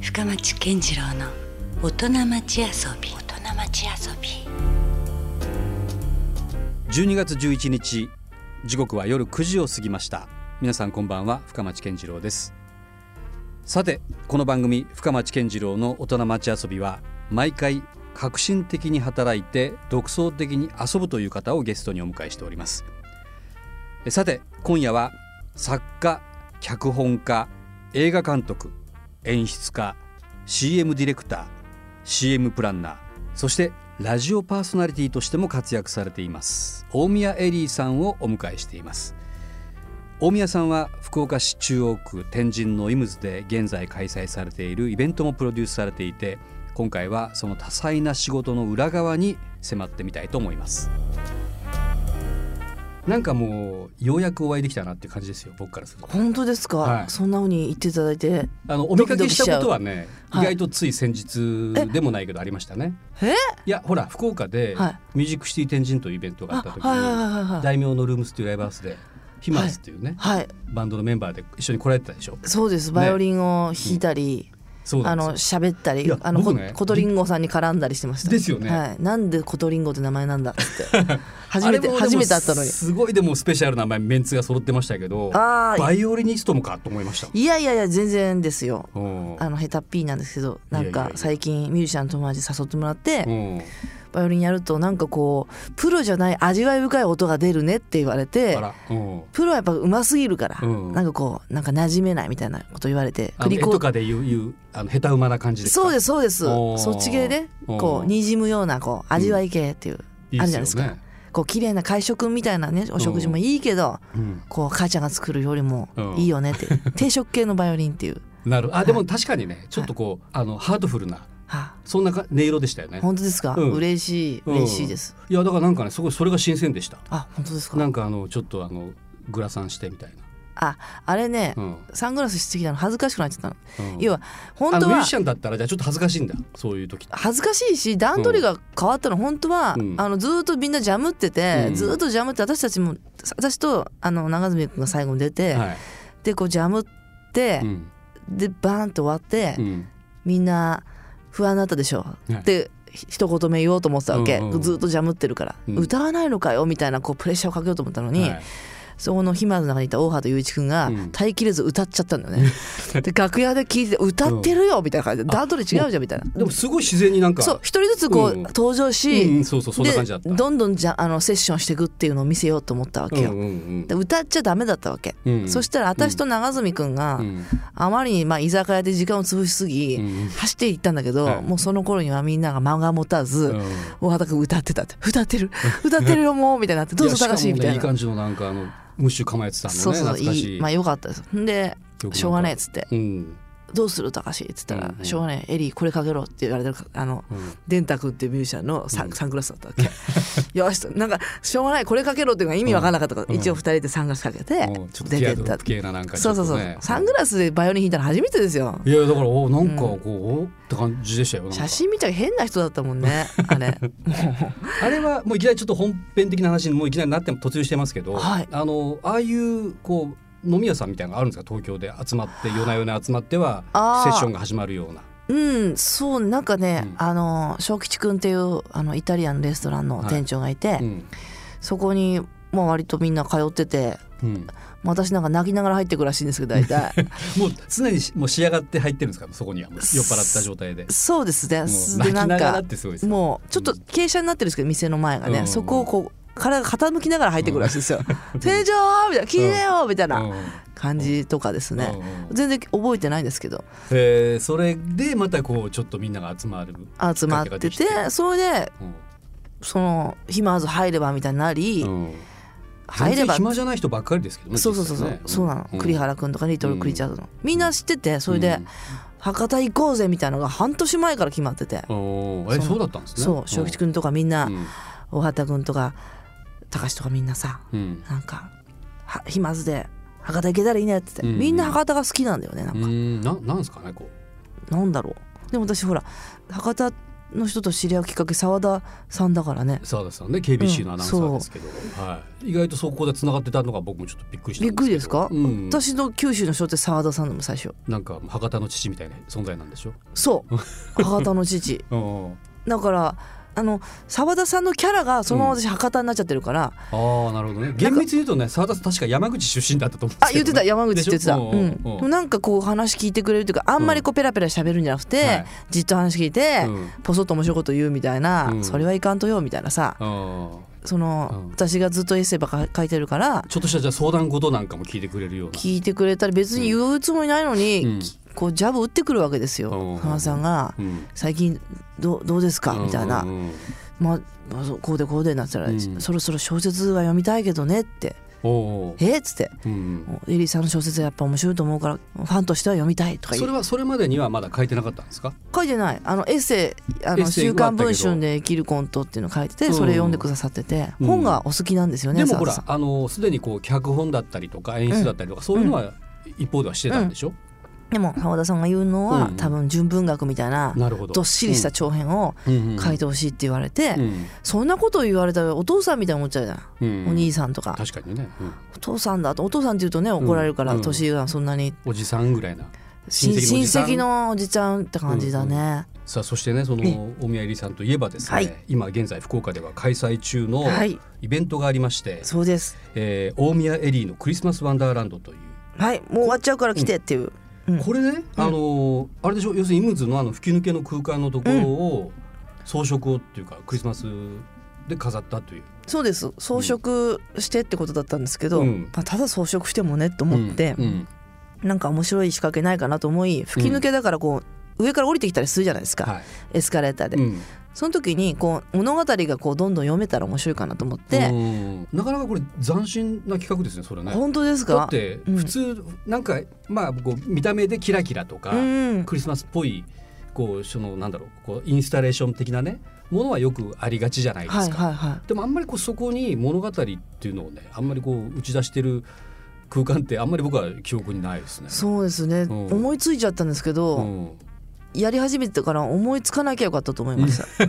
深町健次郎の大人町遊び。大人町遊び。12月11日時刻は夜9時を過ぎました。皆さんこんばんは深町健次郎です。さてこの番組深町健次郎の大人町遊びは毎回革新的に働いて独創的に遊ぶという方をゲストにお迎えしております。さて今夜は作家脚本家映画監督演出家 CM ディレクター CM プランナーそしてラジオパーソナリティとしても活躍されています大宮エリーさんをお迎えしています。大宮さんは福岡市中央区天神のイムズで現在開催されているイベントもプロデュースされていて今回はその多彩な仕事の裏側に迫ってみたいと思います。なんかもうようやくお会いできたなっていう感じですよ僕からすると。本当ですか、はい。そんな風に言っていただいて。あのお見かけしたことはねはい。意外とつい先日でもないけどありましたね。え？いやほら福岡ではい。ミュージックシティ天神というイベントがあった時はい。はい。はい。にはい。はい。大名のルームスというライブハウスでヒマーズっていうねはい。バンドのメンバーで一緒に来られてたでしょ。そうです。バイオリンを弾いたり、あの喋ったりあのねコトリンゴさんに絡んだりしてました。ですよね。はい、なんでコトリンゴって名前なんだって 初めて初めて会ったのに。すごいでもスペシャルなメンツが揃ってましたけどああバイオリニストもかと思いました。いやいやいや全然ですよ。うん。あのヘタっぴーなんですけどなんか最近ミュージシャンの友達誘ってもらってうん。バイオリンやるとなんかこうプロじゃない味わい深い音が出るねって言われてプロはやっぱ上手すぎるから、うん。なんかこうなんか馴染めないみたいなこと言われてあの絵ことかで言う言うあの下手馬な感じですか？そうですそうです。そっち系でこうにじむようなこう味わい系っていう、いいあるじゃないですか。よねこう綺麗な会食みたいなねお食事もいいけど、うん。こう母ちゃんが作るよりもうん。いいよねっていう。定食系のバイオリンっていう。なる。あでも確かにねちょっとこうあのハートフルなはそんなか音色でしたよね。あ、本当ですか、うん。嬉しい嬉しいです、いやだからなんかねすごいそれが新鮮でした。あ本当ですか？なんかあのちょっとあのグラサンしてみたいああれね、な、うん。サングラスしてきたの恥ずかしくなっちゃったの、うん。要は本当はミュージシャンだったらじゃあちょっと恥ずかしいんだ。そういう時恥ずかしいし段取りが変わったの。本当は、うん。あのずーっとみんなジャムってて、うん。ずーっとジャムって私たちも私とあの長住君が最後に出て、はい。でこうジャムってう、ん。でバーンと終わって、うん。みんな不安だったでしょ、はい。でひ一言目言おうと思ってたわけ、ずーっとジャムってるから、うん。歌わないのかよみたいなこうプレッシャーをかけようと思ったのに、はいそこのひまの中にいた大畑雄一君がうん。耐えきれず歌っちゃったんだよね。で楽屋で聞いて「歌ってるよ」みたいな感じで「段取り違うじゃん」みたいな。でもすごい自然になんか。そう一人ずつこう、うん。登場し、うんうんそうそうそんな感じだった。でどんどんじゃあのセッションしていくっていうのを見せようと思ったわけよ。うんうんで歌っちゃダメだったわけ、うんそしたら私と長住君が、うん。あまりにまあ居酒屋で時間を潰しすぎ、うん走っていったんだけど、はい。もうその頃にはみんなが間が持たず、うん。大畑君歌ってたって。歌ってる。歌ってるよもうみたいになってどうぞ高やしみたいな。ねいい感じのなんかあのムッシュ構えてたんだね。そうそう懐かしい。いいまあよかったです。でしょうがないっつって。うん「どうする高し」っつったら、しょうがないエリーこれかけろ」って言われてるあのうん。デンタ君っていうミュージシャンのサ,、うん。サングラスだったわけ。よしなんかしょうがないこれかけろっていうのが意味わからなかったから、うん。一応二人でサングラスかけて出てったティアドロップ系ななんかちそうそうそう、サングラスでバイオリン弾いたの初めてですよ。いやだからおなんかこう、おって感じでしたよ写真見たら変な人だったもんねあれ。あれはもういきなりちょっと本編的な話にもういきなりなっても突入してますけど、はい。あのああいうこう飲み屋さんみたいなのがあるんですか？東京で集まって夜な夜な集まってはセッションが始まるような。うんそうなんかね、うん。あの小吉君っていうあのイタリアンのレストランの店長がいて、うん。そこにまあ割とみんな通っててうん、まあ私なんか泣きながら入ってくらしいんですけど大体。もう常にもう仕上がって入ってるんですか？そこには。酔っ払った状態で。そうですね。もうで泣きながらかってすごいですね。もうちょっと傾斜になってるんですけど店の前がね、うん。そこをこう体が傾きながら入ってくるらしいですよ「店長!」みたいな「聞いてよ!」みたいな感じとかですね、全然覚えてないんですけど。えーそれでまたこうちょっとみんなが集まる。集まっててそれでうん。その「ひまず入れば」みたいになり、うん。入れば全然暇じゃない人ばっかりですけどね。そうそうそうそう、ね。そうなの、ん。栗原君とかリトルクリーチャーズの、みんな知っててそれで、うん。博多行こうぜみたいなのが半年前から決まってて、おー。えそうだったんですね。そう正吉君とかみんな、うん。大畑君とか高橋とかみんなさうん。なんかは暇ずで博多行けたらいいねって言って、うん。みんな博多が好きなんだよねなんか、うん。ななんですかねこなんだろう。でも私ほら博多っの人と知り合うきっかけ澤田さんだからね。澤田さんね KBC のアナウンサーですけど、はい、意外とそこでつながってたのが僕もちょっとびっくりしたんびっくりですか、うん。私の九州の人って澤田さんでも最初。なんか博多の父みたいな存在なんでしょ？そう。博多の父。うん。だからあの澤田さんのキャラがそのまま私博多になっちゃってるから、ああなるほどね。厳密に言うとね澤田さん確か山口出身だったと思うんですけどね、あ言ってた山口って言ってた、うん。なんかこう話聞いてくれるっていうかあんまりこうペラペラ喋るんじゃなくて、はいじっと話聞いて、うんポソッと面白いこと言うみたいな、うん。それはいかんとよみたいなさ。あその、うん。私がずっとエッセイばっか書いてるからーちょっとしたじゃあ相談事なんかも聞いてくれるような聞いてくれたり別に言うつもりないのに、うんきこうジャブ打ってくるわけですよ。うん。浜田さんが。うん「最近どうどうですか?」みたいな。うんうんうん「まあこうでこうで」なったら、うん。そろそろ小説は読みたいけどね」って「おーえ？っ?」つって。うん「エリーさんの小説はやっぱ面白いと思うからファンとしては読みたい」とかそれはそれまでにはまだ書いてなかったんですか？書いてない。あのエッセイあの週刊文春で生きるコントっていうの書いててうんそれ読んでくださってて、うん。本がお好きなんですよねでもほらあのすでにこう脚本だったりとか演出だったりとか、そういうのは一方ではしてたんでしょ、でも澤田さんが言うのは、うん多分純文学みたいなど。どっしりした長編を書いてほしいって言われて、うん。そんなこと言われたらお父さんみたいに思っちゃうじゃん、うんお兄さんとか。確かにね、うん。お父さんだとお父さんって言うとね怒られるから、うん。年がそんなに。おじさんぐらいな。親親戚のおじちゃんって感じだね、さあそしてねそのえ大宮入さんといえばですね、はい。今現在福岡では開催中のはい。イベントがありまして、そうです。えー大宮エリーのクリスマスワンダーランドという。はい。もう終わっちゃうから来てっていう、うんこれね、あのあれでしょ？要するにイムズのあの吹き抜けの空間のところを装飾をっていうかクリスマスで飾ったという。そうです。装飾してってことだったんですけど、うん。まあ、ただ装飾してもねと思って、うん。うん。なんか面白い仕掛けないかなと思い吹き抜けだからこう、上から降りてきたりするじゃないですか、はい。エスカレーターで、うんその時にこう物語がこうどんどん読めたら面白いかなと思って、うん。なかなかこれ斬新な企画ですねそれね。本当ですか？だってうん。普通なんかまあこう見た目でキラキラとか、うんクリスマスっぽいこうそのなんだろうこうインスタレーション的なねものはよくありがちじゃないではいすか。はいはい。でもあんまりこうそこに物語っていうのをねあんまりこう打ち出してる空間ってあんまり僕は記憶にないですね。そうですね、うん。思いついちゃったんですけど、うんやり始めてから思いつかなきゃよかったと思いました。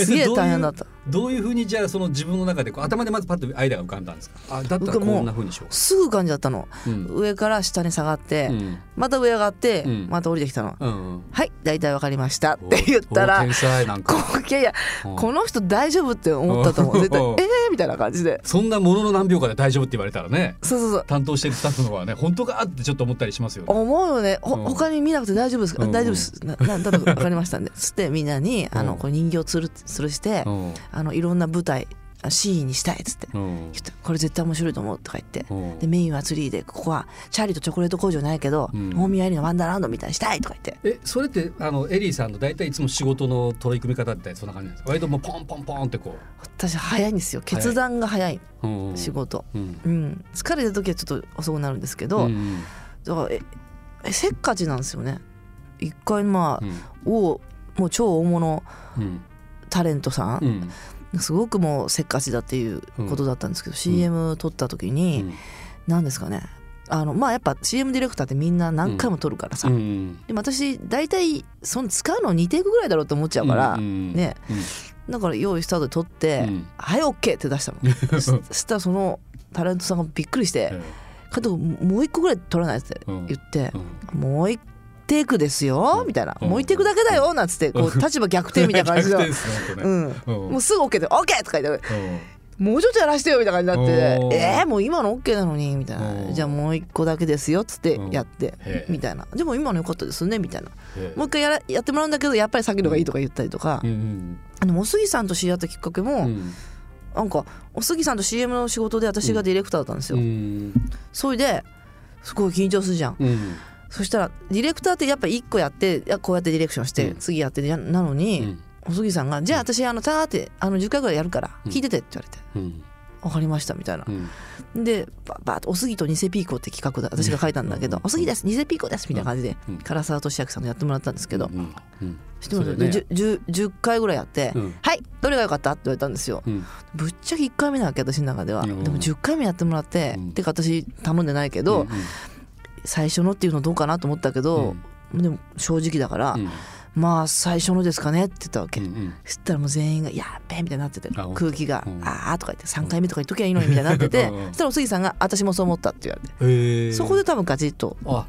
えすげえどういう大変だった。どういうふうにじゃあその自分の中でこう頭でまずパッとアイデアが浮かんだんですか？あだったらこんなふうにしよすぐ感じだったの。う。うん。上から下に下がって、うん。また上上がって、うん。また降りてきたの、うんうん。はい大体わかりました。って言ったらお天才なんか。いやいやうん。この人大丈夫って思ったと思う。絶対うんえーみたいな感じで。そんなものの何秒かで大丈夫って言われたらね。そうそうそう。担当してるスタッフの方はね本当かってちょっと思ったりしますよね。思うよねほうん。他に見なくて大丈夫ですか、うん。大丈夫です。ななだと分 かりましたんで。つってみんなにあうん。のこれ人形つるつるしてうん。あのいろんな舞台あシーンにしたいっつって。これ絶対面白いと思うとか言って。うん。でメインはツリーでここはチャーリーとチョコレート工場ないけど、うん。大宮エリのワンダーランドみたいにしたいとか言って。えそれってあのエリーさんの大体いつも仕事の取り組み方ってそんな感じなんですか？割ともうポンポンポンってこ私早いんですよ。決断が早い、仕事。うん。うん。疲れた時はちょっと遅くなるんですけど、うんだからええせっかちなんですよね。一回まあう、ん。をもう超大物うん。タレントさんすごくもうせっかちだっていうことだったんですけど、CM 撮った時に、何ですかね。あのまあやっぱ CM ディレクターってみんな何回も撮るからさ、うん。でも私大体その使うの2テイクぐらいだろうと思っちゃうから、うん。ね。だから用意スタートで撮って「うん。はい OK」って出したの。そそしたらそのタレントさんがびっくりしてえ「加藤もう一個ぐらい撮らない」って言ってえうん「もう一テイクですよ」みたいな「うん。もう一テイクだけだよ」なんつってこう立場逆転みたいな感じで 逆転ですねうん。うん。もうすぐ OK で「OK!」とか言って。うん。もうちょっとやらしてよみたいな感じになって。えー、もう今の OK なのにみたいな。じゃあもう一個だけですよっつってやってへー。みたいな。でも今の良かったですねみたいな。ええもう一回やらやってもらうんだけどやっぱりさっきのがいいとか言ったりとか。うんうん。あのお杉さんと知り合ったきっかけも、うん。なんかお杉さんと CM の仕事で私がディレクターだったんですよ、うん。それですごい緊張するじゃん。うんそしたらディレクターってやっぱ1個やってこうやってディレクションして、うん。次やってやなのに、うん。お杉さんが「じゃあ私あのターってあの10回ぐらいやるからうん。聞いてて」って言われてうん「分かりました」みたいな。う。ん。でババーッと「お杉と偽ピーコ」って企画だ私が書いたんだけどうん「お杉です偽ピーコです」みたいな感じでうん。唐沢俊明さんとやってもらったんですけどうんうん知ってね。10, 10回ぐらいやってうん「はいどれが良かった?」って言われたんですよ。うん。ぶっちゃけ1回目なわけ私の中では、うん。でも10回目やってもらって、うん。てか私頼んでないけど、うん最初のっていうのどうかなと思ったけど、でも正直だから、うん。まあ最初のですかねって言ったわけ、うんうん。そしたらもう全員が「やっべえ」みたいになっててあ空気が「うん。ああ」とか言って3回目とか言っときゃいいのにみたいになっててうん。うん。そしたらお杉さんが「私もそう思った」って言われて。そこで多分ガチッとあ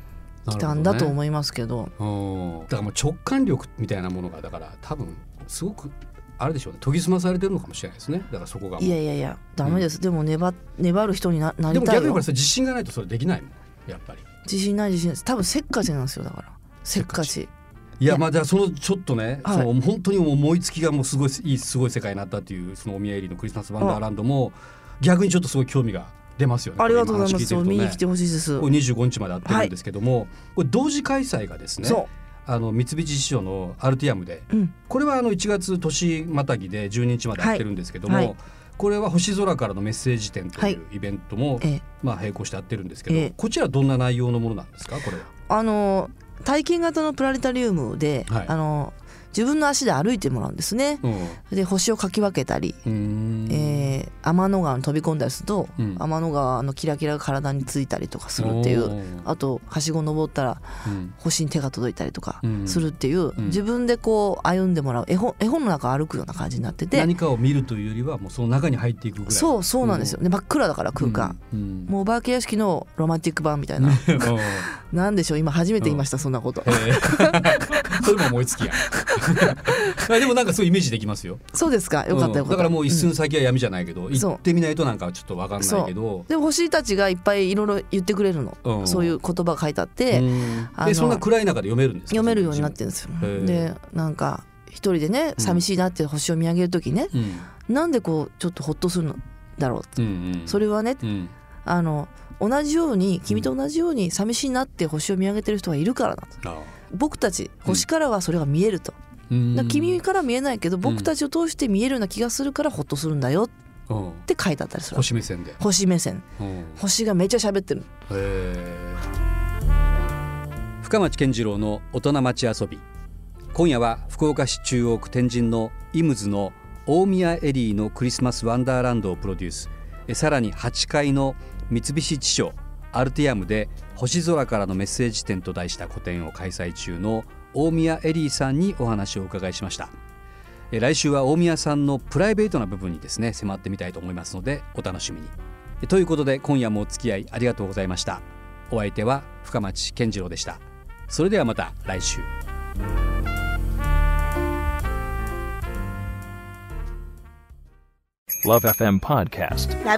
来たんだとう思いますけど。うん。だからもう直感力みたいなものがだから多分すごくあれでしょうね。研ぎ澄まされてるのかもしれないですね。だからそこがいやいやいやダメです、でも粘粘る人にななでりたいよ。も逆に自信がないとそれできないもん。やっぱり自信ない自信多分せっかちなんですよだから。せっかち。いいややまあじゃあそのちょっとね、はい。その本当に思いつきがもうすごいいいすごい世界になったっていうそのお宮入りのクリスマスワンダーランドも逆にちょっとすごい興味が出ますよね。ありがとうございます。ね。見に来てほしいです、これ25日までやってるんですけども、これ同時開催がですねそあの三菱地所のアルティアムでううん。これはあの1月年またぎで12日までやってるんですけども、はい。はいこれは星空からのメッセージ展というイベントも、ええ。まあ並行してやってるんですけど、ええ。こちらどんな内容のものなんですか？これは。あの体験型のプラネタリウムで、はい。あの自分の足で歩いてもらうんですね。うん。で星をかき分けたり、天の川に飛び込んだりすると、うん。天の川のキラキラが体についたりとかするっていうあとはしご登ったらうん。星に手が届いたりとかうん。するっていう、うん。自分でこう歩んでもらう絵本絵本の中を歩くような感じになってて何かを見るというよりはもうその中に入っていくぐらい。そうそうなんですよ、ね真っ暗だから空間、もうお化け屋敷のロマンティック版みたいな。なんでしょう？今初めて言いました、そんなこと。それも思いつきや。あでもなんかそういうイメージできますよ。そうですか？よかったよかった、うん。だからもう一ん。寸先は闇じゃないけど、そう。行ってみないとなんかちょっと分かんないけど。でも星たちがいっぱいいろいろ言ってくれるの、うん。そういう言葉が書いてあって、でそんな暗い中で読めるんですか？読めるようになってるんですよ。でなんか一人でねうん。寂しいなって星を見上げる時ね、うん。なんでこうちょっとホッとするのだろううんうんそれはねうん。あの同じように君と同じように寂しいなって星を見上げてる人がいるからだと。あ僕たち星からはそれが見えると、うん。君から見えないけど僕たちを通して見えるような気がするからホッとするんだよっうんて書いてあったりする。星目線で、星目線。うん。星がめっちゃ喋ってる。深町健次郎の大人町遊び。今夜は福岡市中央区天神のイムズの大宮エリーのクリスマスワンダーランドをプロデュース。えさらに8階の三菱地所アルティアムで星空からのメッセージ展と題した個展を開催中の大宮エリーさんにお話をお伺いしました。え来週は大宮さんのプライベートな部分にですね迫ってみたいと思いますのでお楽しみに。ということで今夜もお付き合いありがとうございました。お相手は深町健次郎でした。それではまた来週。LoveFM Podcast. ラ